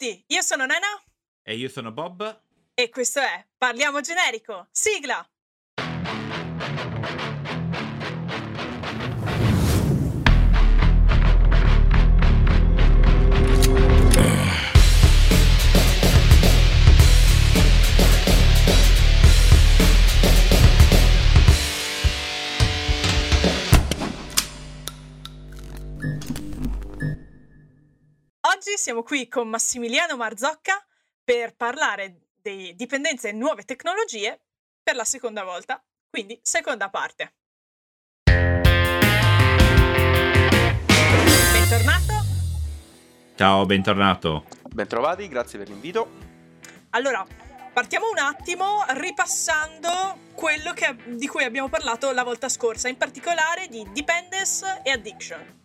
tutti, io sono Nena E io sono Bob. e questo è Parliamo Generico. Sigla! Oggi siamo qui con Massimiliano Marzocca per parlare di dipendenze e nuove tecnologie per la seconda volta, quindi seconda parte. Bentornato. Ciao, bentornato. Bentrovati, grazie per l'invito. Allora, partiamo un attimo ripassando quello che- di cui abbiamo parlato la volta scorsa, in particolare di dependence e addiction.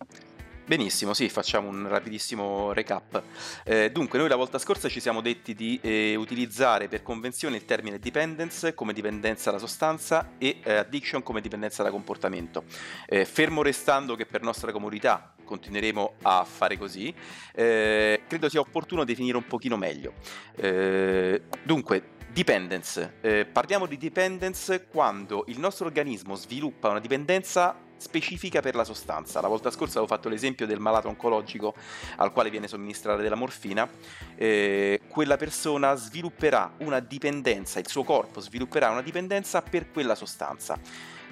Benissimo, sì, facciamo un rapidissimo recap. Eh, dunque, noi la volta scorsa ci siamo detti di eh, utilizzare per convenzione il termine dependence come dipendenza da sostanza e eh, addiction come dipendenza da comportamento. Eh, fermo restando che per nostra comodità continueremo a fare così, eh, credo sia opportuno definire un pochino meglio. Eh, dunque, Dependence. Parliamo di dependence quando il nostro organismo sviluppa una dipendenza specifica per la sostanza. La volta scorsa avevo fatto l'esempio del malato oncologico al quale viene somministrata della morfina. Eh, quella persona svilupperà una dipendenza, il suo corpo svilupperà una dipendenza per quella sostanza,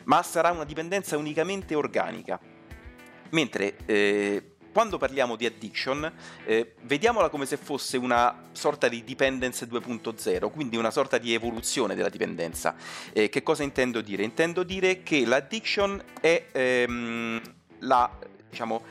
ma sarà una dipendenza unicamente organica. Mentre eh, quando parliamo di addiction, eh, vediamola come se fosse una sorta di dependence 2.0, quindi una sorta di evoluzione della dipendenza. Eh, che cosa intendo dire? Intendo dire che l'addiction è ehm, la, diciamo,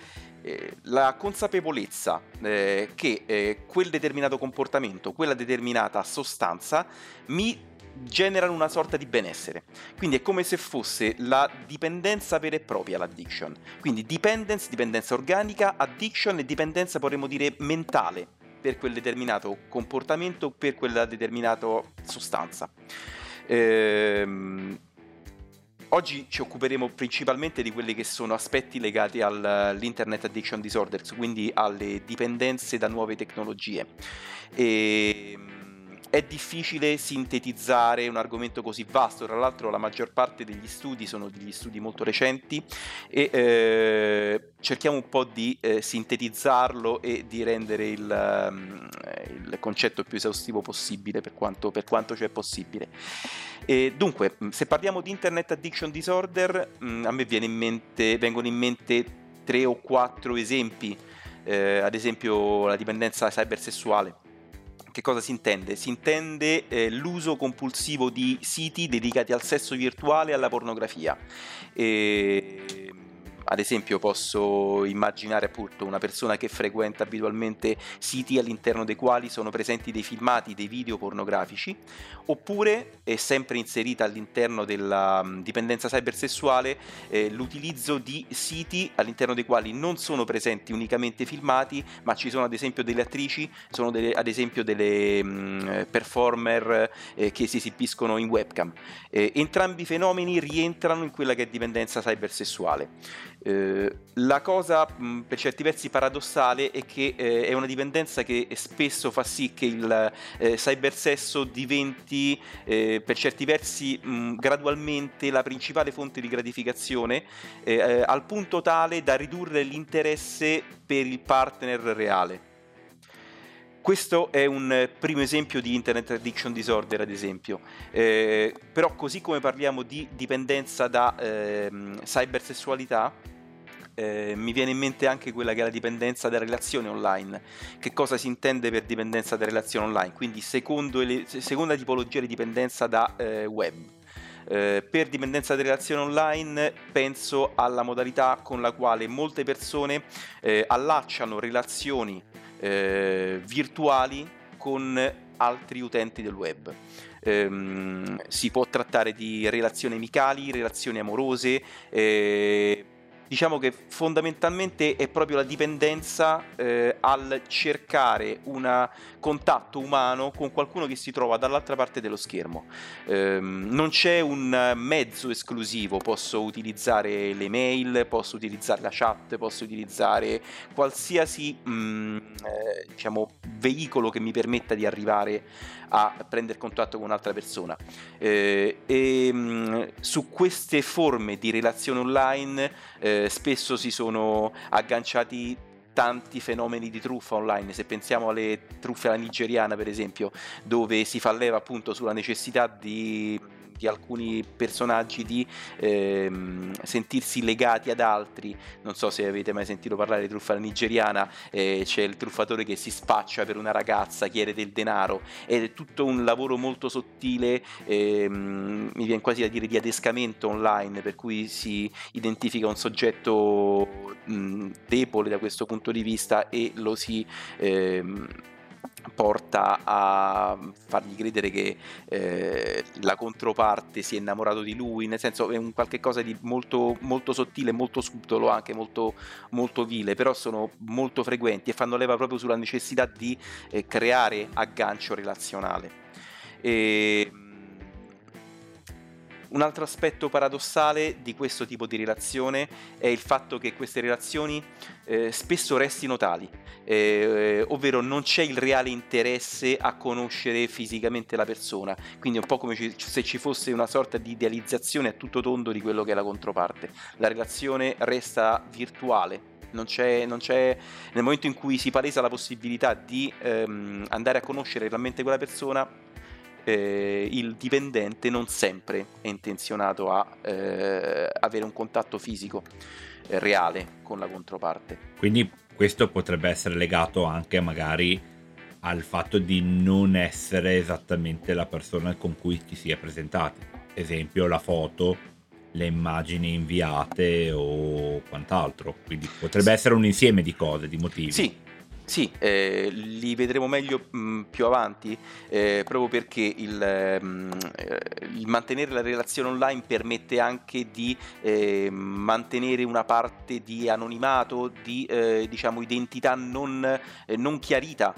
eh, la consapevolezza eh, che eh, quel determinato comportamento, quella determinata sostanza mi generano una sorta di benessere. Quindi è come se fosse la dipendenza vera e propria l'addiction. Quindi dependence, dipendenza organica, addiction e dipendenza potremmo dire mentale per quel determinato comportamento, per quella determinata sostanza. Ehm, Oggi ci occuperemo principalmente di quelli che sono aspetti legati al- all'Internet Addiction Disorders, quindi alle dipendenze da nuove tecnologie. E, mm, è difficile sintetizzare un argomento così vasto, tra l'altro la maggior parte degli studi sono degli studi molto recenti e eh, cerchiamo un po' di eh, sintetizzarlo e di rendere il, um, il concetto più esaustivo possibile per quanto, per quanto c'è possibile. E dunque, se parliamo di Internet Addiction Disorder, mh, a me in mente, vengono in mente tre o quattro esempi, eh, ad esempio la dipendenza cybersessuale. Che cosa si intende? Si intende eh, l'uso compulsivo di siti dedicati al sesso virtuale e alla pornografia. E, ad esempio posso immaginare appunto una persona che frequenta abitualmente siti all'interno dei quali sono presenti dei filmati, dei video pornografici, oppure è sempre inserita all'interno della mh, dipendenza cybersessuale eh, l'utilizzo di siti all'interno dei quali non sono presenti unicamente filmati, ma ci sono ad esempio delle attrici, sono delle- ad esempio delle mh, performer eh, che si esibiscono in webcam. Eh, entrambi i fenomeni rientrano in quella che è dipendenza cybersessuale. Eh, la cosa per certi versi paradossale è che eh, è una dipendenza che spesso fa sì che il eh, cybersesso diventi eh, per certi versi mh, gradualmente la principale fonte di gratificazione eh, eh, al punto tale da ridurre l'interesse per il partner reale. Questo è un eh, primo esempio di Internet Addiction Disorder, ad esempio. Eh, però, così come parliamo di dipendenza da ehm, cybersessualità, eh, mi viene in mente anche quella che è la dipendenza da relazione online. Che cosa si intende per dipendenza da relazione online? Quindi, ele- seconda tipologia di dipendenza da eh, web. Eh, per dipendenza da relazione online penso alla modalità con la quale molte persone eh, allacciano relazioni eh, virtuali con altri utenti del web. Ehm, si può trattare di relazioni amicali, relazioni amorose, eh, diciamo che fondamentalmente è proprio la dipendenza eh, al cercare un contatto umano con qualcuno che si trova dall'altra parte dello schermo. Ehm, non c'è un mezzo esclusivo, posso utilizzare le mail, posso utilizzare la chat, posso utilizzare qualsiasi mm, eh, diciamo veicolo che mi permetta di arrivare a prendere contatto con un'altra persona. Eh, e mh, mm, su queste forme di relazione online eh, spesso si sono agganciati tanti fenomeni di truffa online, se pensiamo alle truffe alla nigeriana per esempio, dove si fa leva appunto sulla necessità di di alcuni personaggi di ehm, sentirsi legati ad altri. Non so se avete mai sentito parlare di truffa nigeriana, eh, c'è il truffatore che si spaccia per una ragazza, chiede del denaro ed è tutto un lavoro molto sottile, ehm, mi viene quasi da dire di adescamento online, per cui si identifica un soggetto mh, debole da questo punto di vista e lo si... Ehm, porta a fargli credere che eh, la controparte si è innamorato di lui, nel senso è un qualche cosa di molto, molto sottile, molto subdolo, anche molto, molto vile, però sono molto frequenti e fanno leva proprio sulla necessità di eh, creare aggancio relazionale. E, un altro aspetto paradossale di questo tipo di relazione è il fatto che queste relazioni eh, spesso restino tali, eh, ovvero non c'è il reale interesse a conoscere fisicamente la persona, quindi è un po' come se ci fosse una sorta di idealizzazione a tutto tondo di quello che è la controparte. La relazione resta virtuale, non c'è, non c'è, nel momento in cui si palesa la possibilità di ehm, andare a conoscere realmente quella persona, eh, il dipendente non sempre è intenzionato a eh, avere un contatto fisico eh, reale con la controparte. Quindi questo potrebbe essere legato anche magari al fatto di non essere esattamente la persona con cui ti si è presentati. Esempio la foto, le immagini inviate o quant'altro. Quindi potrebbe sì. essere un insieme di cose, di motivi. Sì, sì, eh, li vedremo meglio mh, mm, più avanti, eh, proprio perché il, mh, mm, eh, il, mantenere la relazione online permette anche di eh, mantenere una parte di anonimato, di eh, diciamo, identità non, eh, non chiarita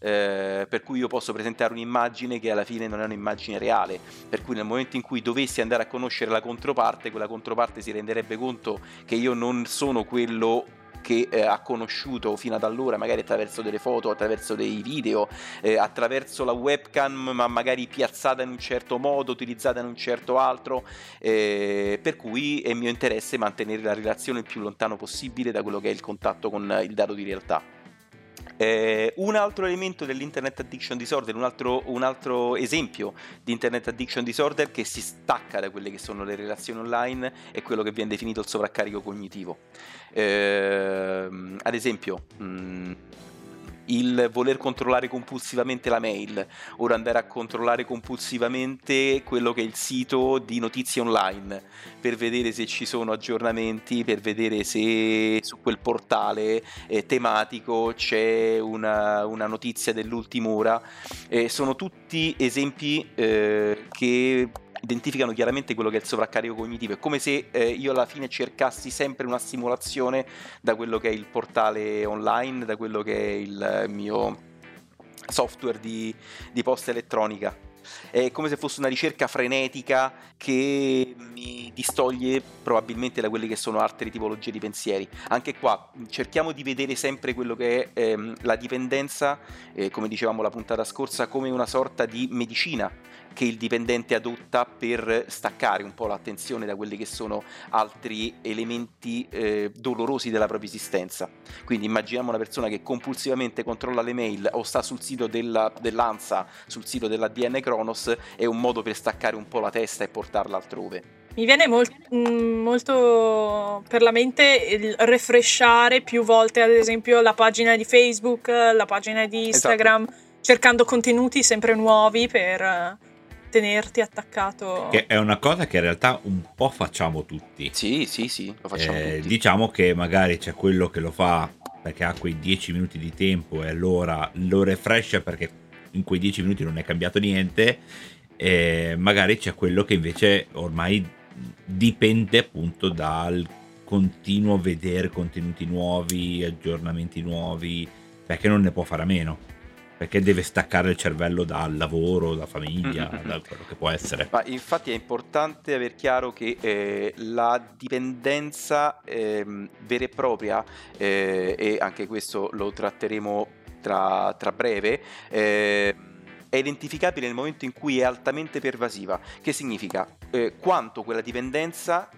eh, per cui io posso presentare un'immagine che alla fine non è un'immagine reale, per cui nel momento in cui dovessi andare a conoscere la controparte, quella controparte si renderebbe conto che io non sono quello che eh, ha conosciuto fino ad allora, magari attraverso delle foto, attraverso dei video, eh, attraverso la webcam, ma magari piazzata in un certo modo, utilizzata in un certo altro, eh, per cui è mio interesse mantenere la relazione il più lontano possibile da quello che è il contatto con il dato di realtà. Eh, un altro elemento dell'Internet Addiction Disorder, un altro, un altro, esempio di Internet Addiction Disorder che si stacca da quelle che sono le relazioni online è quello che viene definito il sovraccarico cognitivo. Eh, ad esempio, mh, mm, il voler controllare compulsivamente la mail, ora andare a controllare compulsivamente quello che è il sito di notizie online per vedere se ci sono aggiornamenti, per vedere se su quel portale eh, tematico c'è una, una, notizia dell'ultima ora. Eh, sono tutti esempi eh, che identificano chiaramente quello che è il sovraccarico cognitivo. È come se eh, io alla fine cercassi sempre una stimolazione da quello che è il portale online, da quello che è il mio software di, di posta elettronica è come se fosse una ricerca frenetica che mi distoglie probabilmente da quelle che sono altre tipologie di pensieri. Anche qua cerchiamo di vedere sempre quello che è ehm, la dipendenza, eh, come dicevamo la puntata scorsa, come una sorta di medicina che il dipendente adotta per staccare un po' l'attenzione da quelli che sono altri elementi eh, dolorosi della propria esistenza. Quindi immaginiamo una persona che compulsivamente controlla le mail o sta sul sito della, dell'ANSA, sul sito dell'ADN Kronos, è un modo per staccare un po' la testa e portarla altrove. Mi viene molt, mm, molto per la mente il refreshare più volte, ad esempio, la pagina di Facebook, la pagina di esatto. Instagram, esatto. cercando contenuti sempre nuovi per tenerti attaccato. Che è una cosa che in realtà un po' facciamo tutti. Sì, sì, sì, lo facciamo eh, tutti. Diciamo che magari c'è quello che lo fa perché ha quei 10 minuti di tempo e allora lo refrescia perché in quei 10 minuti non è cambiato niente e magari c'è quello che invece ormai dipende appunto dal continuo vedere contenuti nuovi, aggiornamenti nuovi, perché non ne può fare a meno perché deve staccare il cervello dal lavoro, da famiglia, mm-hmm. da quello che può essere. Ma infatti è importante aver chiaro che eh, la dipendenza eh, vera e propria, eh, e anche questo lo tratteremo tra, tra breve. Eh, è identificabile nel momento in cui è altamente pervasiva, che significa eh, quanto quella dipendenza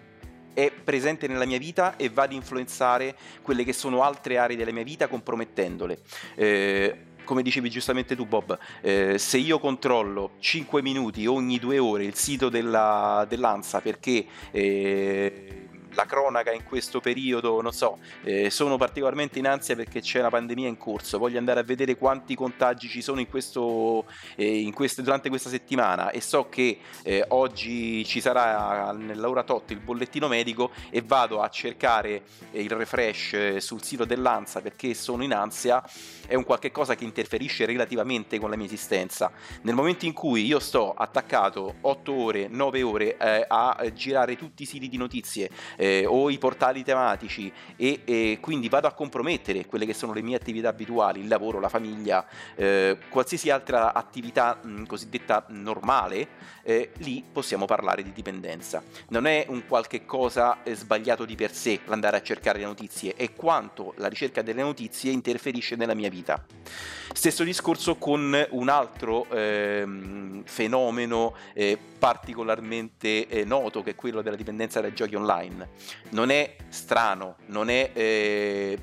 è presente nella mia vita e va ad influenzare quelle che sono altre aree della mia vita compromettendole. Eh, come dicevi giustamente tu Bob, eh, se io controllo 5 minuti ogni due ore il sito della, dell'ANSA perché eh, la cronaca in questo periodo, non so, eh, sono particolarmente in ansia perché c'è una pandemia in corso, voglio andare a vedere quanti contagi ci sono in questo, eh, in queste, durante questa settimana. E so che eh, oggi ci sarà nell'ora tot il bollettino medico e vado a cercare il refresh eh, sul sito dell'ANSA perché sono in ansia, è un qualche cosa che interferisce relativamente con la mia esistenza. Nel momento in cui io sto attaccato 8 ore, 9 ore eh, a girare tutti i siti di notizie, eh, o i portali tematici e, e, quindi vado a compromettere quelle che sono le mie attività abituali, il lavoro, la famiglia, eh, qualsiasi altra attività mh, cosiddetta normale, eh, lì possiamo parlare di dipendenza. Non è un qualche cosa eh, sbagliato di per sé l'andare a cercare le notizie, è quanto la ricerca delle notizie interferisce nella mia vita. Stesso discorso con un altro ehm, fenomeno eh, particolarmente eh, noto che è quello della dipendenza dai giochi online. Non è strano, non è eh,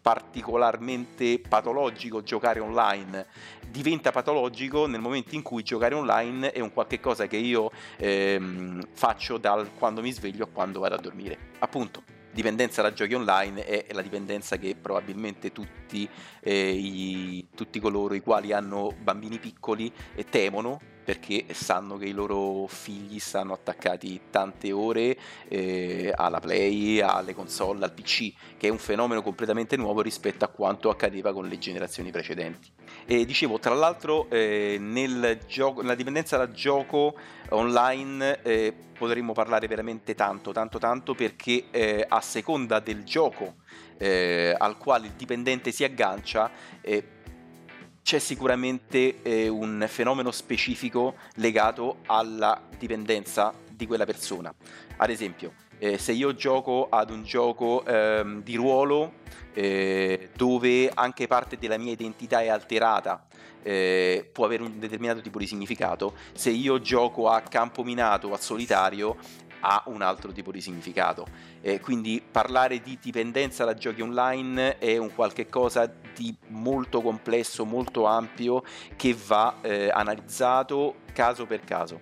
particolarmente patologico giocare online, diventa patologico nel momento in cui giocare online è un qualche cosa che io ehm, faccio dal quando mi sveglio a quando vado a dormire. Appunto, dipendenza da giochi online è la dipendenza che probabilmente tutti, eh, i, tutti coloro i quali hanno bambini piccoli eh, temono perché sanno che i loro figli stanno attaccati tante ore eh, alla play, alle console, al PC, che è un fenomeno completamente nuovo rispetto a quanto accadeva con le generazioni precedenti. E dicevo, tra l'altro, eh, nel gioco, nella dipendenza da gioco online eh, potremmo parlare veramente tanto, tanto, tanto, perché eh, a seconda del gioco eh, al quale il dipendente si aggancia, eh, c'è sicuramente eh, un fenomeno specifico legato alla dipendenza di quella persona. Ad esempio, eh, se io gioco ad un gioco ehm, di ruolo eh, dove anche parte della mia identità è alterata, eh, può avere un determinato tipo di significato. Se io gioco a campo minato o a solitario, ha un altro tipo di significato. Eh, quindi parlare di dipendenza da giochi online è un qualche cosa di molto complesso, molto ampio che va eh, analizzato caso per caso.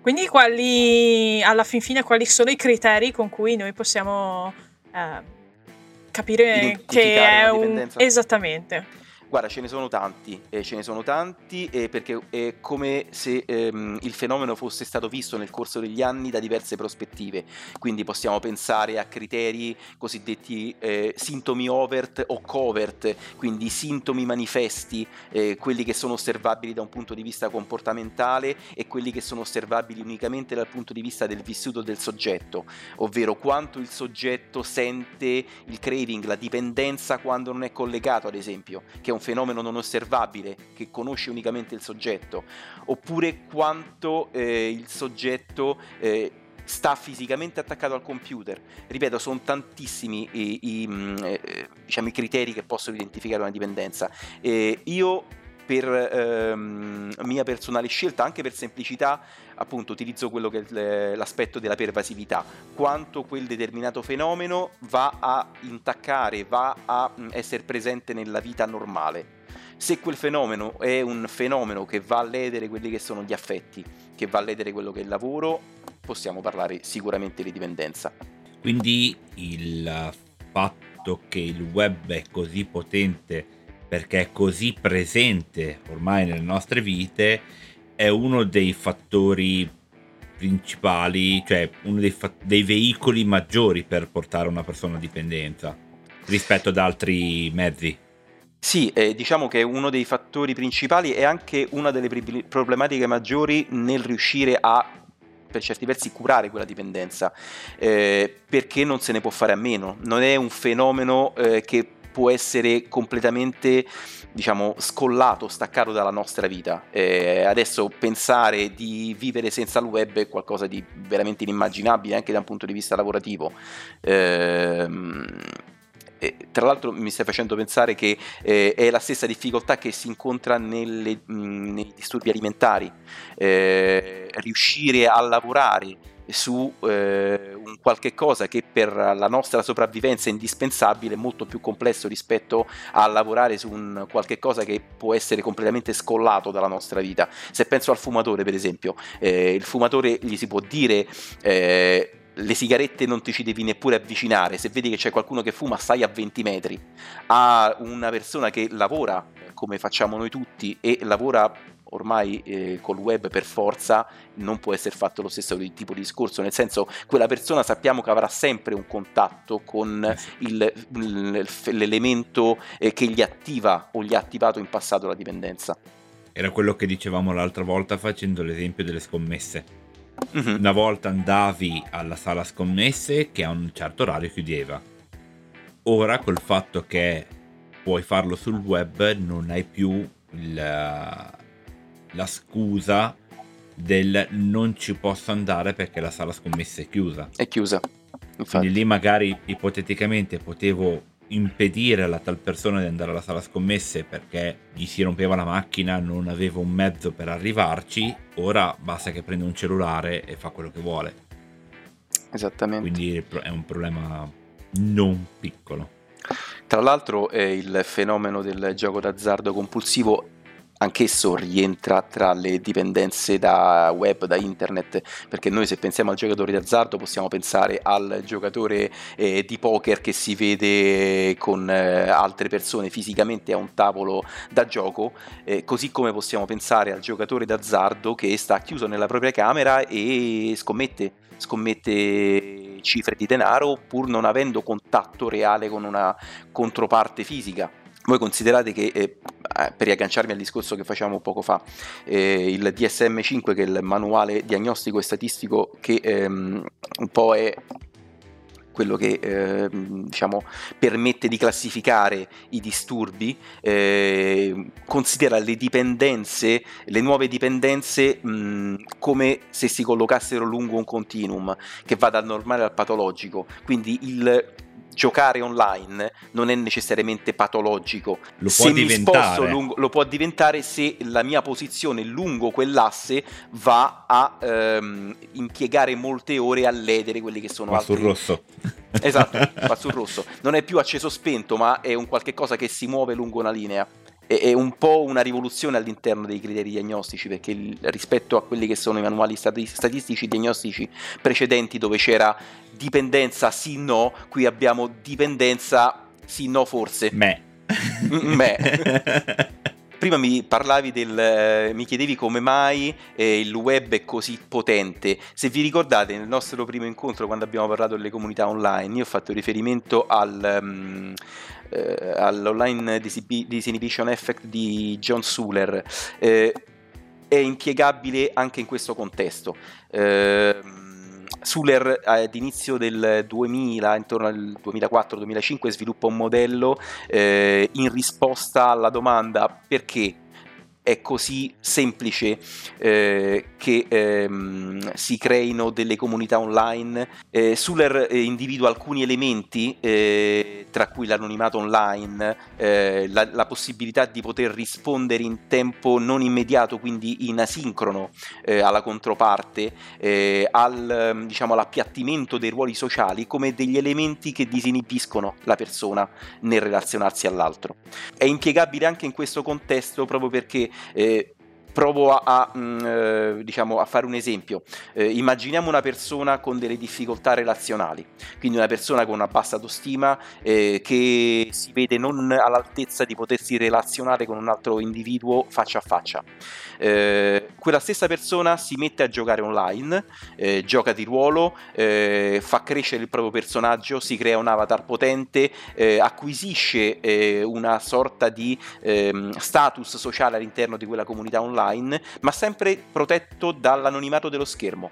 Quindi quali, alla fin fine quali sono i criteri con cui noi possiamo eh, capire che è un... Esattamente. Guarda, ce ne sono tanti, eh, ce ne sono tanti eh, perché è come se ehm, il fenomeno fosse stato visto nel corso degli anni da diverse prospettive, quindi possiamo pensare a criteri cosiddetti eh, sintomi overt o covert, quindi sintomi manifesti, eh, quelli che sono osservabili da un punto di vista comportamentale e quelli che sono osservabili unicamente dal punto di vista del vissuto del soggetto, ovvero quanto il soggetto sente il craving, la dipendenza quando non è collegato ad esempio, che è un un fenomeno non osservabile che conosce unicamente il soggetto, oppure quanto eh, il soggetto eh, sta fisicamente attaccato al computer. Ripeto, sono tantissimi i, i, mm, eh, diciamo, i criteri che possono identificare una dipendenza. io per ehm, mia personale scelta, anche per semplicità, appunto utilizzo quello che è l'aspetto della pervasività, quanto quel determinato fenomeno va a intaccare, va a mm, essere presente nella vita normale. Se quel fenomeno è un fenomeno che va a ledere quelli che sono gli affetti, che va a ledere quello che è il lavoro, possiamo parlare sicuramente di dipendenza. Quindi il fatto che il web è così potente perché è così presente ormai nelle nostre vite, è uno dei fattori principali, cioè uno dei, fa- dei veicoli maggiori per portare una persona a dipendenza rispetto ad altri mezzi. Sì, eh, diciamo che uno dei fattori principali è anche una delle problematiche maggiori nel riuscire a per certi versi curare quella dipendenza eh, perché non se ne può fare a meno non è un fenomeno eh, che può essere completamente diciamo scollato, staccato dalla nostra vita. Eh, adesso pensare di vivere senza il web è qualcosa di veramente inimmaginabile anche da un punto di vista lavorativo. Eh, tra l'altro mi stai facendo pensare che eh, è la stessa difficoltà che si incontra nelle, mh, nei disturbi alimentari, eh, riuscire a lavorare su eh, un qualche cosa che per la nostra sopravvivenza è indispensabile, molto più complesso rispetto a lavorare su un qualche cosa che può essere completamente scollato dalla nostra vita. Se penso al fumatore, per esempio, eh, il fumatore gli si può dire eh, le sigarette non ti ci devi neppure avvicinare, se vedi che c'è qualcuno che fuma stai a 20 metri, a una persona che lavora come facciamo noi tutti e lavora ormai eh, col web per forza non può essere fatto lo stesso tipo di discorso, nel senso quella persona sappiamo che avrà sempre un contatto con eh il, il, l'elemento eh, che gli attiva o gli ha attivato in passato la dipendenza. Era quello che dicevamo l'altra volta facendo l'esempio delle scommesse Mm-hmm. Una volta andavi alla sala scommesse che a un certo orario chiudeva. Ora col fatto che puoi farlo sul web non hai più il, la scusa del non ci posso andare perché la sala scommesse è chiusa. È chiusa. Infatti. Quindi lì magari ipoteticamente potevo impedire alla tal persona di andare alla sala scommesse perché gli si rompeva la macchina, non aveva un mezzo per arrivarci, ora basta che prenda un cellulare e fa quello che vuole. Esattamente. Quindi è un problema non piccolo. Tra l'altro eh, il fenomeno del gioco d'azzardo compulsivo anch'esso rientra tra le dipendenze da web, da internet, perché noi se pensiamo al giocatore d'azzardo possiamo pensare al giocatore eh, di poker che si vede con eh, altre persone fisicamente a un tavolo da gioco, eh, così come possiamo pensare al giocatore d'azzardo che sta chiuso nella propria camera e scommette, scommette cifre di denaro pur non avendo contatto reale con una controparte fisica. Voi considerate che, eh, per riagganciarmi al discorso che facevamo poco fa, eh, il DSM5, che è il manuale diagnostico e statistico che ehm, un po' è quello che eh, diciamo, permette di classificare i disturbi, eh, considera le dipendenze, le nuove dipendenze mh, come se si collocassero lungo un continuum che va dal normale al patologico. Quindi il giocare online non è necessariamente patologico. Lo se mi sposto lungo, lo può diventare se la mia posizione lungo quell'asse va a ehm, impiegare molte ore a ledere quelli che sono va altri... sul rosso. Esatto, va sul rosso. Non è più acceso spento, ma è un qualche cosa che si muove lungo una linea è un po' una rivoluzione all'interno dei criteri diagnostici perché rispetto a quelli che sono i manuali statistici diagnostici precedenti dove c'era dipendenza sì no qui abbiamo dipendenza sì no forse me me Prima mi parlavi del. mi chiedevi come mai eh, il web è così potente. Se vi ricordate, nel nostro primo incontro, quando abbiamo parlato delle comunità online, io ho fatto riferimento al, um, eh, all'online disinhibition effect di John Suler. Eh, è impiegabile anche in questo contesto. Eh, Suler ad inizio del 2000, intorno al 2004-2005, sviluppa un modello eh, in risposta alla domanda perché è così semplice eh, che ehm, si creino delle comunità online. Eh, Suller eh, individua alcuni elementi, eh, tra cui l'anonimato online, eh, la, la, possibilità di poter rispondere in tempo non immediato, quindi in asincrono eh, alla controparte, al, diciamo, all'appiattimento dei ruoli sociali come degli elementi che disinibiscono la persona nel relazionarsi all'altro. È impiegabile anche in questo contesto proprio perché eh, provo a, a, mh, mm, eh, diciamo, a, fare un esempio. Eh, immaginiamo una persona con delle difficoltà relazionali, quindi una persona con una bassa autostima eh, che si vede non all'altezza di potersi relazionare con un altro individuo faccia a faccia. Eh, quella stessa persona si mette a giocare online, eh, gioca di ruolo, eh, fa crescere il proprio personaggio, si crea un avatar potente, acquisisce una sorta di ehm, status sociale all'interno di quella comunità online online, ma sempre protetto dall'anonimato dello schermo.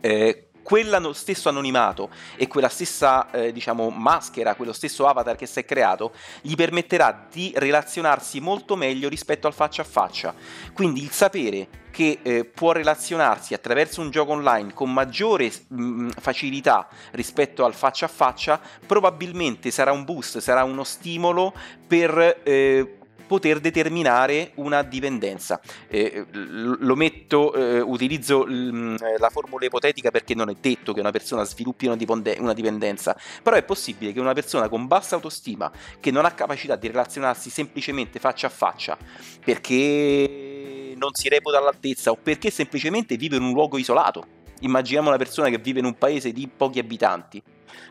Eh, quello stesso anonimato e quella stessa eh, diciamo maschera, quello stesso avatar che si è creato, gli permetterà di relazionarsi molto meglio rispetto al faccia a faccia. Quindi il sapere che eh, può relazionarsi attraverso un gioco online con maggiore mh, mm, facilità rispetto al faccia a faccia, probabilmente sarà un boost, sarà uno stimolo per eh, poter determinare una dipendenza. Eh, lo metto, eh, utilizzo l- eh, la formula ipotetica perché non è detto che una persona sviluppi una dipendenza, però è possibile che una persona con bassa autostima, che non ha capacità di relazionarsi semplicemente faccia a faccia, perché non si reputa all'altezza o perché semplicemente vive in un luogo isolato. Immaginiamo una persona che vive in un paese di pochi abitanti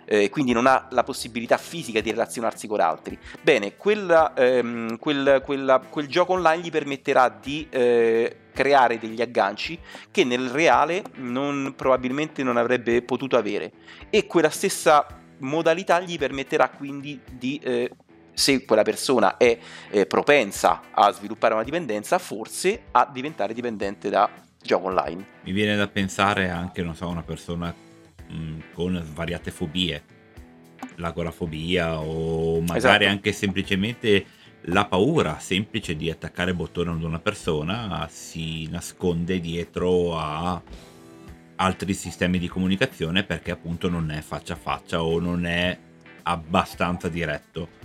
eh, quindi non ha la possibilità fisica di relazionarsi con altri. Bene, quella, ehm, quel, quella, quel, gioco online gli permetterà di eh, creare degli agganci che nel reale non, probabilmente non avrebbe potuto avere e quella stessa modalità gli permetterà quindi di eh, se quella persona è eh, propensa a sviluppare una dipendenza, forse a diventare dipendente da gioco online. Mi viene da pensare anche, non so, una persona Mm, con svariate fobie, l'agorafobia o magari esatto. anche semplicemente la paura semplice di attaccare il bottone ad una persona si nasconde dietro a altri sistemi di comunicazione perché appunto non è faccia a faccia o non è abbastanza diretto.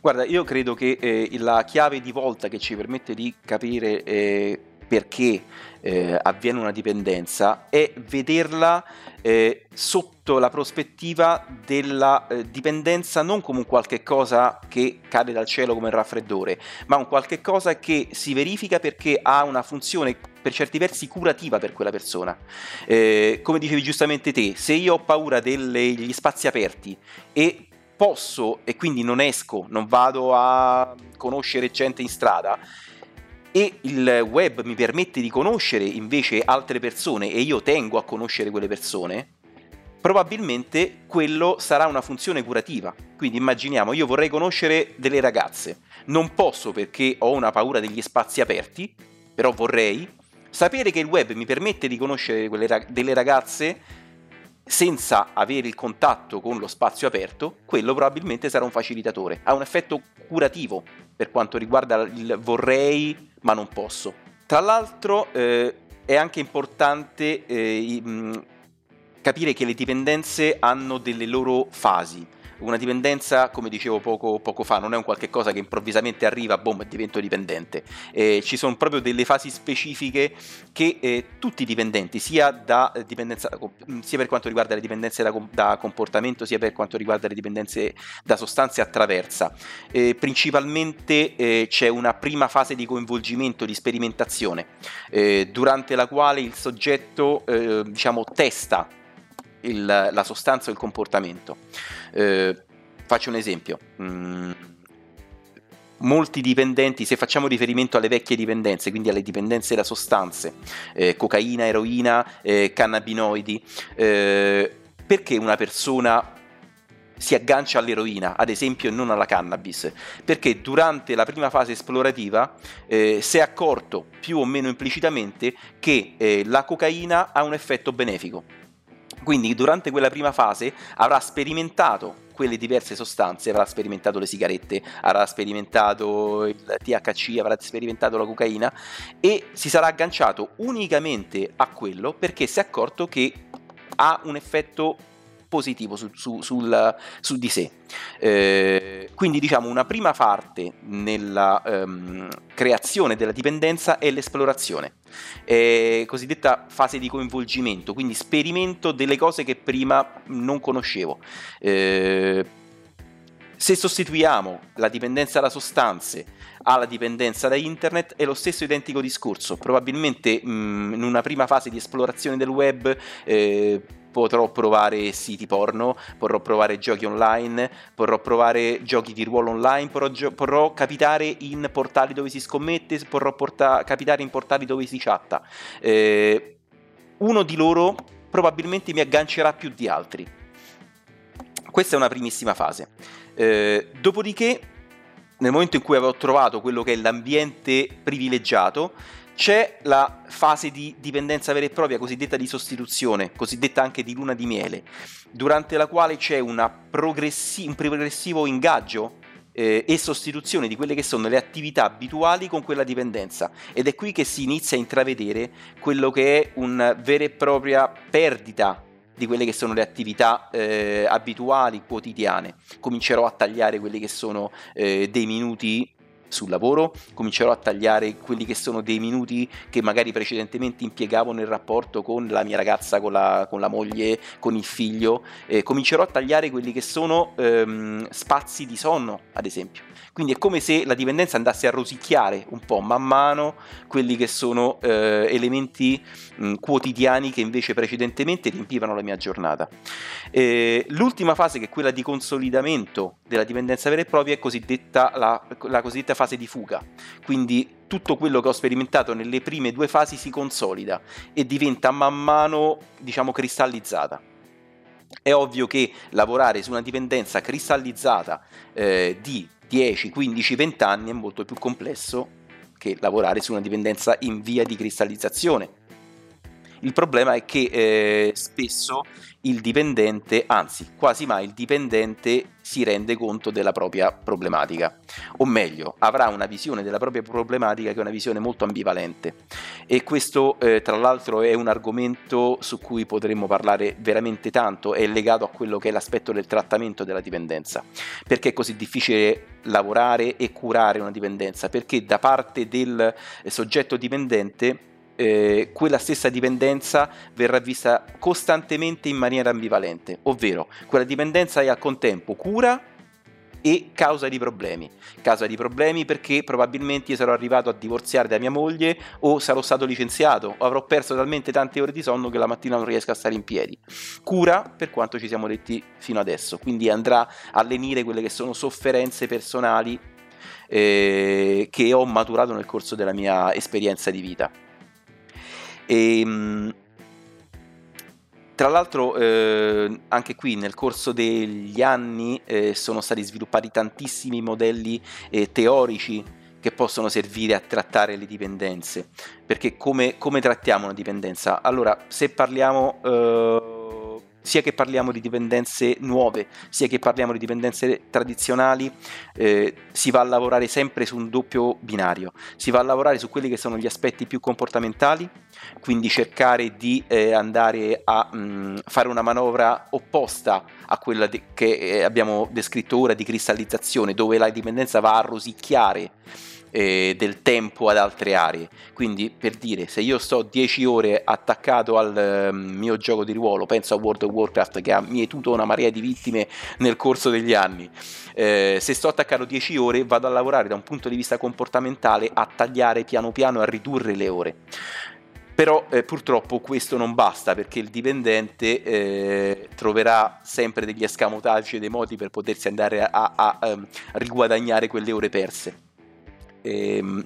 Guarda, io credo che eh, la chiave di volta che ci permette di capire eh, perché eh, avviene una dipendenza è vederla eh, sotto la prospettiva della eh, dipendenza non come un qualche cosa che cade dal cielo come il raffreddore, ma un qualche cosa che si verifica perché ha una funzione per certi versi curativa per quella persona. Eh, come dicevi giustamente te, se io ho paura degli spazi aperti e posso e quindi non esco, non vado a conoscere gente in strada, e il web mi permette di conoscere invece altre persone e io tengo a conoscere quelle persone, probabilmente quello sarà una funzione curativa. Quindi immaginiamo, io vorrei conoscere delle ragazze, non posso perché ho una paura degli spazi aperti, però vorrei sapere che il web mi permette di conoscere rag- delle ragazze senza avere il contatto con lo spazio aperto, quello probabilmente sarà un facilitatore, ha un effetto curativo per quanto riguarda il vorrei ma non posso. Tra l'altro eh, è anche importante eh, capire che le dipendenze hanno delle loro fasi una dipendenza, come dicevo poco, poco, fa, non è un qualche cosa che improvvisamente arriva, boom, e divento dipendente. Eh, ci sono proprio delle fasi specifiche che eh, tutti i dipendenti, sia, da, eh, dipendenza, sia per quanto riguarda le dipendenze da, da, comportamento, sia per quanto riguarda le dipendenze da sostanze, attraversa. Eh, principalmente eh, c'è una prima fase di coinvolgimento, di sperimentazione, eh, durante la quale il soggetto diciamo, testa il, la sostanza o il comportamento. Eh, faccio un esempio. Mm, molti dipendenti, se facciamo riferimento alle vecchie dipendenze, quindi alle dipendenze da sostanze, eh, cocaina, eroina, eh, cannabinoidi, eh, perché una persona si aggancia all'eroina, ad esempio, e non alla cannabis, perché durante la prima fase esplorativa eh, si è accorto più o meno implicitamente che eh, la cocaina ha un effetto benefico quindi durante quella prima fase avrà sperimentato quelle diverse sostanze, avrà sperimentato le sigarette, avrà sperimentato il THC, avrà sperimentato la cocaina e si sarà agganciato unicamente a quello perché si è accorto che ha un effetto positivo su, su, sul, su di sé. Eh, quindi diciamo una prima parte nella ehm, creazione della dipendenza è l'esplorazione, è cosiddetta fase di coinvolgimento, quindi sperimento delle cose che prima non conoscevo. Eh, se sostituiamo la dipendenza da sostanze alla dipendenza da internet è lo stesso identico discorso. Probabilmente mh, mm, in una prima fase di esplorazione del web eh, potrò provare siti porno, potrò provare giochi online, potrò provare giochi di ruolo online, potrò, gio- potrò capitare in portali dove si scommette, potrò porta- capitare in portali dove si chatta. Eh, uno di loro probabilmente mi aggancerà più di altri. Questa è una primissima fase. Eh, dopodiché, nel momento in cui avevo trovato quello che è l'ambiente privilegiato, C'è la fase di dipendenza vera e propria, cosiddetta di sostituzione, cosiddetta anche di luna di miele, durante la quale c'è progressi- un progressivo ingaggio eh, e sostituzione di quelle che sono le attività abituali con quella dipendenza ed è qui che si inizia a intravedere quello che è una vera e propria perdita di quelle che sono le attività eh, abituali, quotidiane. Comincerò a tagliare quelli che sono eh, dei minuti sul lavoro, comincerò a tagliare quelli che sono dei minuti che magari precedentemente impiegavo nel rapporto con la mia ragazza, con la, con la moglie, con il figlio, eh, comincerò a tagliare quelli che sono ehm, spazi di sonno, ad esempio. Quindi è come se la dipendenza andasse a rosicchiare un po' man mano quelli che sono eh, elementi mh, quotidiani che invece precedentemente riempivano la mia giornata. Eh, l'ultima fase, che è quella di consolidamento della dipendenza vera e propria, è cosiddetta, la, la cosiddetta fase di fuga. Quindi tutto quello che ho sperimentato nelle prime due fasi si consolida e diventa man mano, diciamo, cristallizzata. È ovvio che lavorare su una dipendenza cristallizzata eh, di 10, 15, 20 anni è molto più complesso che lavorare su una dipendenza in via di cristallizzazione. Il problema è che eh, spesso il dipendente, anzi quasi mai il dipendente si rende conto della propria problematica, o meglio, avrà una visione della propria problematica che è una visione molto ambivalente. E questo eh, tra l'altro è un argomento su cui potremmo parlare veramente tanto, è legato a quello che è l'aspetto del trattamento della dipendenza. Perché è così difficile lavorare e curare una dipendenza? Perché da parte del soggetto dipendente eh, quella stessa dipendenza verrà vista costantemente in maniera ambivalente, ovvero quella dipendenza è al contempo cura e causa di problemi. Causa di problemi perché probabilmente sarò arrivato a divorziare da mia moglie o sarò stato licenziato o avrò perso talmente tante ore di sonno che la mattina non riesco a stare in piedi. Cura per quanto ci siamo detti fino adesso, quindi andrà a lenire quelle che sono sofferenze personali eh, che ho maturato nel corso della mia esperienza di vita. E, ehm, tra l'altro eh, anche qui nel corso degli anni eh, sono stati sviluppati tantissimi modelli eh, teorici che possono servire a trattare le dipendenze, perché come, come trattiamo una dipendenza? Allora, se parliamo eh, sia che parliamo di dipendenze nuove, sia che parliamo di dipendenze tradizionali, eh, si va a lavorare sempre su un doppio binario, si va a lavorare su quelli che sono gli aspetti più comportamentali, quindi cercare di eh, andare a mh, mm, fare una manovra opposta a quella de- che eh, abbiamo descritto ora di cristallizzazione, dove la dipendenza va a rosicchiare eh, del tempo ad altre aree. Quindi per dire, se io sto 10 ore attaccato al eh, mio gioco di ruolo, penso a World of Warcraft che ha mietuto una marea di vittime nel corso degli anni, eh, se sto attaccato 10 ore vado a lavorare da un punto di vista comportamentale a tagliare piano piano, a ridurre le ore. Però eh, purtroppo questo non basta perché il dipendente eh, troverà sempre degli escamotaggi e dei modi per potersi andare a, a, a, a ehm, riguadagnare quelle ore perse. Ehm,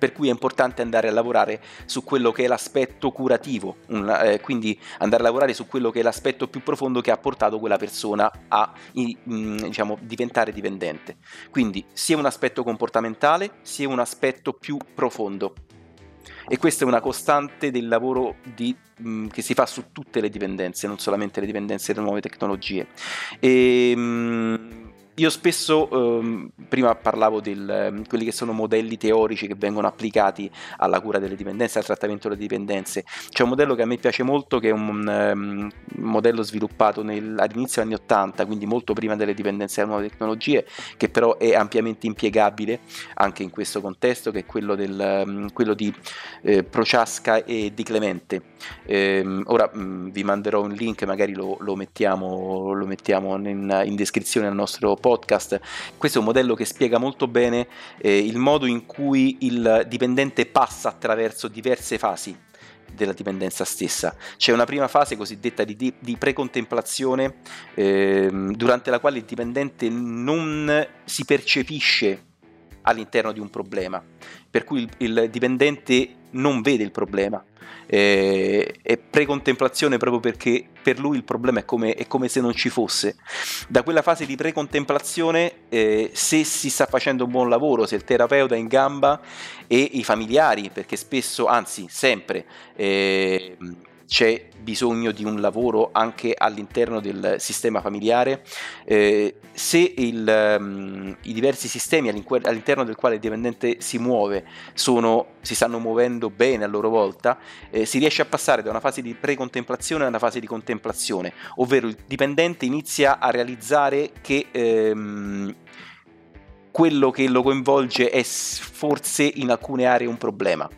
per cui è importante andare a lavorare su quello che è l'aspetto curativo, eh, quindi andare a lavorare su quello che è l'aspetto più profondo che ha portato quella persona a mm, diciamo, diventare dipendente. Quindi sia un aspetto comportamentale, sia un aspetto più profondo. E questa è una costante del lavoro di, mm, che si fa su tutte le dipendenze, non solamente le dipendenze delle nuove tecnologie. E, mh, mm, io spesso, ehm, prima parlavo di ehm, quelli che sono modelli teorici che vengono applicati alla cura delle dipendenze, al trattamento delle dipendenze. C'è un modello che a me piace molto, che è un um, modello sviluppato nel, all'inizio degli anni 80, quindi molto prima delle dipendenze alle nuove tecnologie, che però è ampiamente impiegabile anche in questo contesto, che è quello, del, um, quello di eh, Prochaska e di Clemente. Eh, ora um, vi manderò un link, magari lo, lo mettiamo, lo mettiamo in, in descrizione al nostro podcast. Questo è un modello che spiega molto bene eh, il modo in cui il dipendente passa attraverso diverse fasi della dipendenza stessa. C'è una prima fase cosiddetta di, di, precontemplazione eh, durante la quale il dipendente non si percepisce all'interno di un problema, per cui il, il dipendente non vede il problema. Eh, è precontemplazione proprio perché per lui il problema è come, è come, se non ci fosse. Da quella fase di precontemplazione, eh, se si sta facendo un buon lavoro, se il terapeuta è in gamba e i familiari, perché spesso, anzi sempre, eh, c'è bisogno di un lavoro anche all'interno del sistema familiare, eh, se il, um, i diversi sistemi all'interno del quale il dipendente si muove sono, si stanno muovendo bene a loro volta, eh, si riesce a passare da una fase di precontemplazione a una fase di contemplazione, ovvero il dipendente inizia a realizzare che ehm, quello che lo coinvolge è forse in alcune aree un problema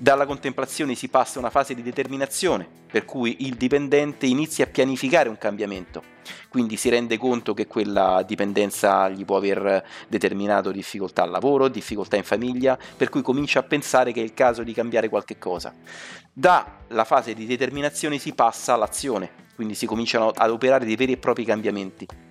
dalla contemplazione si passa a una fase di determinazione, per cui il dipendente inizia a pianificare un cambiamento, quindi si rende conto che quella dipendenza gli può aver determinato difficoltà al lavoro, difficoltà in famiglia, per cui comincia a pensare che è il caso di cambiare qualche cosa. Dalla fase di determinazione si passa all'azione, quindi si cominciano ad operare dei veri e propri cambiamenti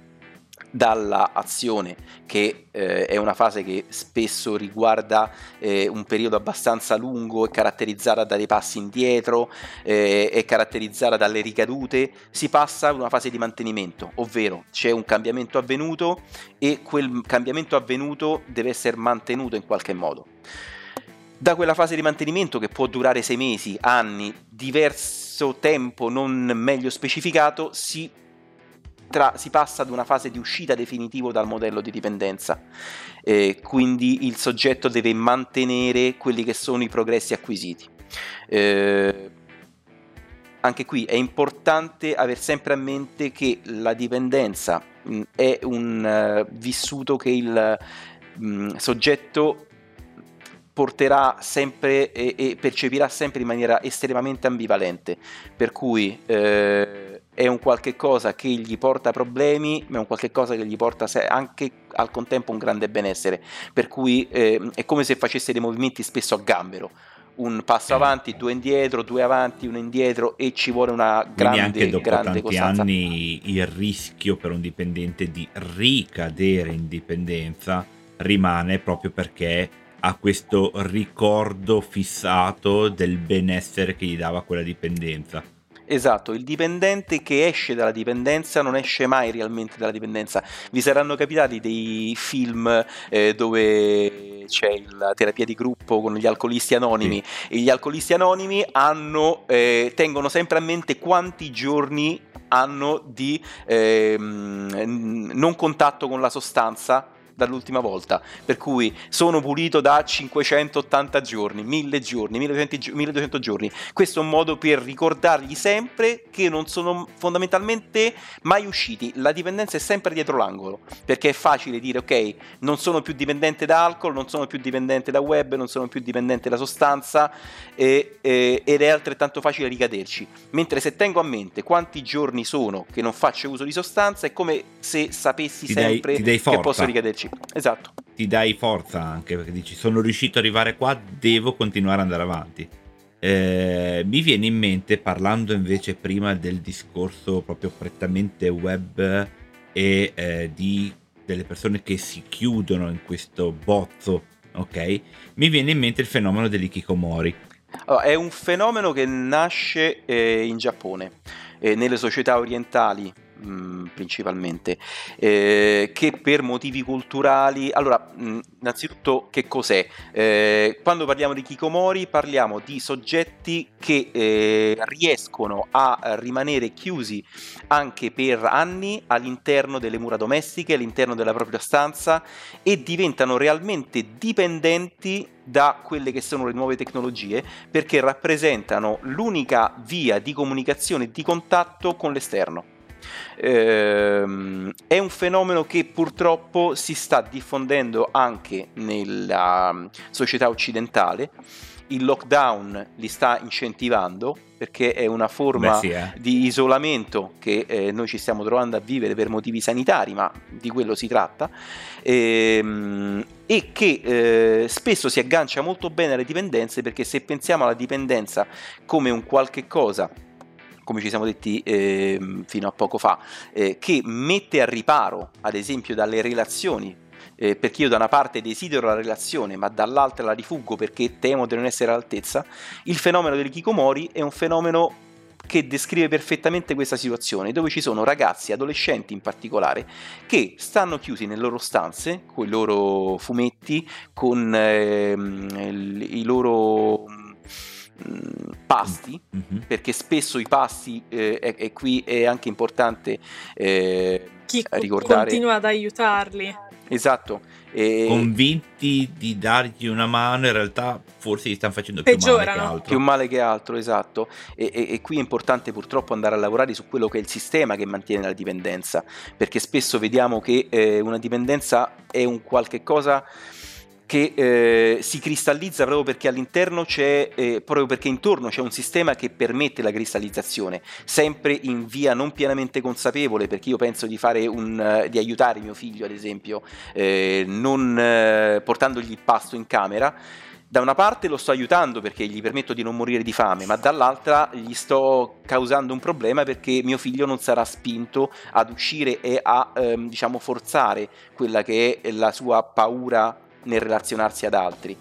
dalla azione, che eh, è una fase che spesso riguarda eh, un periodo abbastanza lungo, è caratterizzata da dei passi indietro, eh, è caratterizzata dalle ricadute, si passa ad una fase di mantenimento, ovvero c'è un cambiamento avvenuto e quel cambiamento avvenuto deve essere mantenuto in qualche modo. Da quella fase di mantenimento che può durare sei mesi, anni, diverso tempo non meglio specificato, si tra, si passa ad una fase di uscita definitiva dal modello di dipendenza. Eh, quindi il soggetto deve mantenere quelli che sono i progressi acquisiti. Eh, anche qui è importante avere sempre a mente che la dipendenza mh, è un uh, vissuto che il mh, soggetto porterà sempre e, e, percepirà sempre in maniera estremamente ambivalente, per cui eh, è un qualche cosa che gli porta problemi, ma è un qualche cosa che gli porta anche al contempo un grande benessere, per cui eh, è come se facesse dei movimenti spesso a gambero, un passo avanti, due indietro, due avanti, uno indietro e ci vuole una grande, Quindi anche dopo grande tanti costanza. anni il rischio per un dipendente di ricadere in dipendenza rimane proprio perché ha questo ricordo fissato del benessere che gli dava quella dipendenza Esatto, il dipendente che esce dalla dipendenza non esce mai realmente dalla dipendenza. Vi saranno capitati dei film eh, dove c'è la terapia di gruppo con gli alcolisti anonimi sì. e gli alcolisti anonimi hanno, eh, tengono sempre a mente quanti giorni hanno di eh, non contatto con la sostanza dall'ultima volta, per cui sono pulito da 580 giorni, 1000 giorni, 1200 giorni. Questo è un modo per ricordargli sempre che non sono fondamentalmente mai usciti. La dipendenza è sempre dietro l'angolo, perché è facile dire ok, non sono più dipendente da alcol, non sono più dipendente da web, non sono più dipendente da sostanza e, e, ed è altrettanto facile ricaderci. Mentre se tengo a mente quanti giorni sono che non faccio uso di sostanza, è come se sapessi ti sempre dai, che posso ricaderci esatto. Ti dai forza anche perché dici sono riuscito ad arrivare qua, devo continuare ad andare avanti. Eh, mi viene in mente, parlando invece prima del discorso proprio prettamente web e eh, di, delle persone che si chiudono in questo bozzo, ok? Mi viene in mente il fenomeno dell'ikikomori. Allora, è un fenomeno che nasce eh, in Giappone, eh, nelle società orientali mm, principalmente, eh, che per motivi culturali... Allora, mh, mm, innanzitutto che cos'è? Eh, quando parliamo di Kikomori parliamo di soggetti che eh, riescono a rimanere chiusi anche per anni all'interno delle mura domestiche, all'interno della propria stanza e diventano realmente dipendenti da quelle che sono le nuove tecnologie perché rappresentano l'unica via di comunicazione e di contatto con l'esterno. Ehm, è un fenomeno che purtroppo si sta diffondendo anche nella mm, società occidentale. Il lockdown li sta incentivando perché è una forma Beh, sì, eh. di isolamento che eh, noi ci stiamo trovando a vivere per motivi sanitari, ma di quello si tratta, ehm, e che eh, spesso si aggancia molto bene alle dipendenze perché se pensiamo alla dipendenza come un qualche cosa come ci siamo detti eh, fino a poco fa, eh, che mette a riparo, ad esempio, dalle relazioni eh, perché io da una parte desidero la relazione, ma dall'altra la rifuggo perché temo di non essere all'altezza, il fenomeno del Kikomori è un fenomeno che descrive perfettamente questa situazione, dove ci sono ragazzi, adolescenti in particolare, che stanno chiusi nelle loro stanze, con i loro fumetti, con eh, i loro pasti, mm-hmm. perché spesso i pasti, eh, e, e, qui è anche importante eh, Chi ricordare... continua ad aiutarli. Esatto, e... Convinti di dargli una mano, in realtà forse gli stanno facendo più male che altro. Più male che altro, esatto. E, e, e, qui è importante purtroppo andare a lavorare su quello che è il sistema che mantiene la dipendenza, perché spesso vediamo che eh, una dipendenza è un qualche cosa che eh, si cristallizza proprio perché all'interno c'è, eh, proprio perché intorno c'è un sistema che permette la cristallizzazione, sempre in via non pienamente consapevole, perché io penso di, un, di aiutare mio figlio, ad esempio, eh, non uh, portandogli il pasto in camera. Da una parte lo sto aiutando perché gli permetto di non morire di fame, ma dall'altra gli sto causando un problema perché mio figlio non sarà spinto ad uscire e a ehm, diciamo forzare quella che è la sua paura nel relazionarsi ad altri.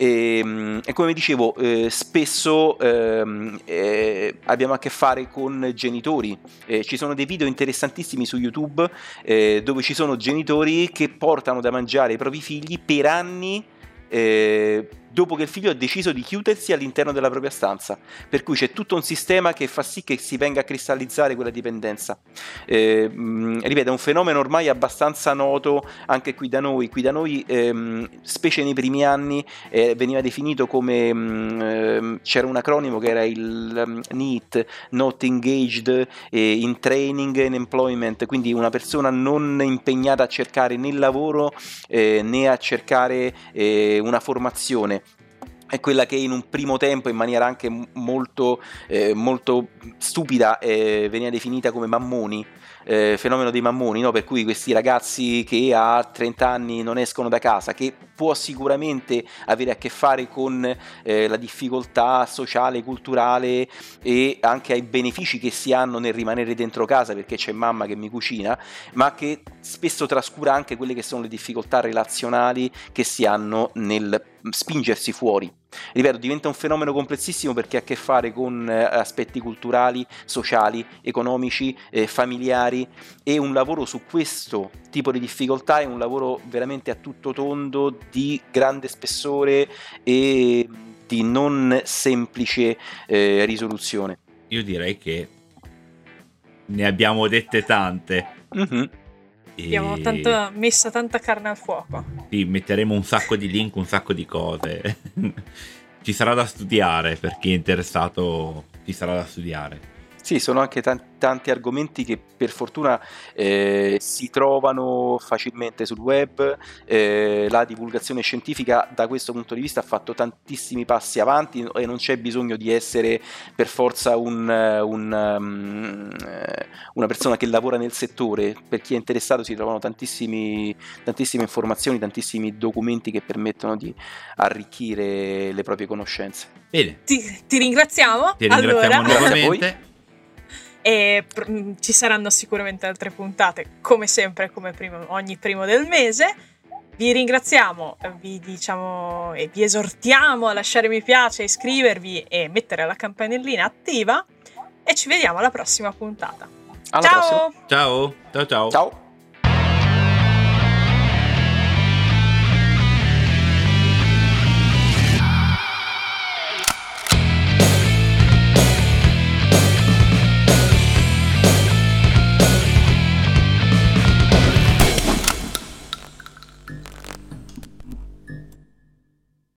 E, ehm, e, come dicevo, eh, spesso ehm, eh, abbiamo a che fare con genitori. Eh, ci sono dei video interessantissimi su YouTube eh, dove ci sono genitori che portano da mangiare i propri figli per anni eh, dopo che il figlio ha deciso di chiudersi all'interno della propria stanza. Per cui c'è tutto un sistema che fa sì che si venga a cristallizzare quella dipendenza. Eh, ripeto, è un fenomeno ormai abbastanza noto anche qui da noi. Qui da noi, ehm, specie nei primi anni, eh, veniva definito come mh, ehm, c'era un acronimo che era il um, NEET, Not Engaged in Training and Employment, quindi una persona non impegnata a cercare né lavoro eh, né a cercare eh, una formazione è quella che in un primo tempo in maniera anche molto, eh, molto stupida eh, veniva definita come mammoni, eh, fenomeno dei mammoni, no? per cui questi ragazzi che a 30 anni non escono da casa, che può sicuramente avere a che fare con eh, la difficoltà sociale, culturale e anche ai benefici che si hanno nel rimanere dentro casa perché c'è mamma che mi cucina, ma che spesso trascura anche quelle che sono le difficoltà relazionali che si hanno nel spingersi fuori. Ripeto, diventa un fenomeno complessissimo perché ha a che fare con eh, aspetti culturali, sociali, economici, eh, familiari e un lavoro su questo tipo di difficoltà è un lavoro veramente a tutto tondo di grande spessore e di non semplice eh, risoluzione. Io direi che ne abbiamo dette tante. Mm-hmm. Abbiamo tanta, messa tanta carne al fuoco. Sì, metteremo un sacco di link, un sacco di cose. ci sarà da studiare per chi è interessato, ci sarà da studiare. Sì, sono anche tanti, tanti argomenti che per fortuna eh, si trovano facilmente sul web. Eh, la divulgazione scientifica da questo punto di vista ha fatto tantissimi passi avanti e non c'è bisogno di essere per forza un, un, um, una persona che lavora nel settore. Per chi è interessato si trovano tantissime informazioni, tantissimi documenti che permettono di arricchire le proprie conoscenze. Bene. Ti, ti ringraziamo. Ti ringraziamo allora. nuovamente e pr- mm, ci saranno sicuramente altre puntate, come sempre, come primo, ogni primo del mese. Vi ringraziamo, vi diciamo e vi esortiamo a lasciare mi piace, iscrivervi e mettere la campanellina attiva e ci vediamo alla prossima puntata. Alla ciao! Prossima. Ciao! Ciao ciao! Ciao!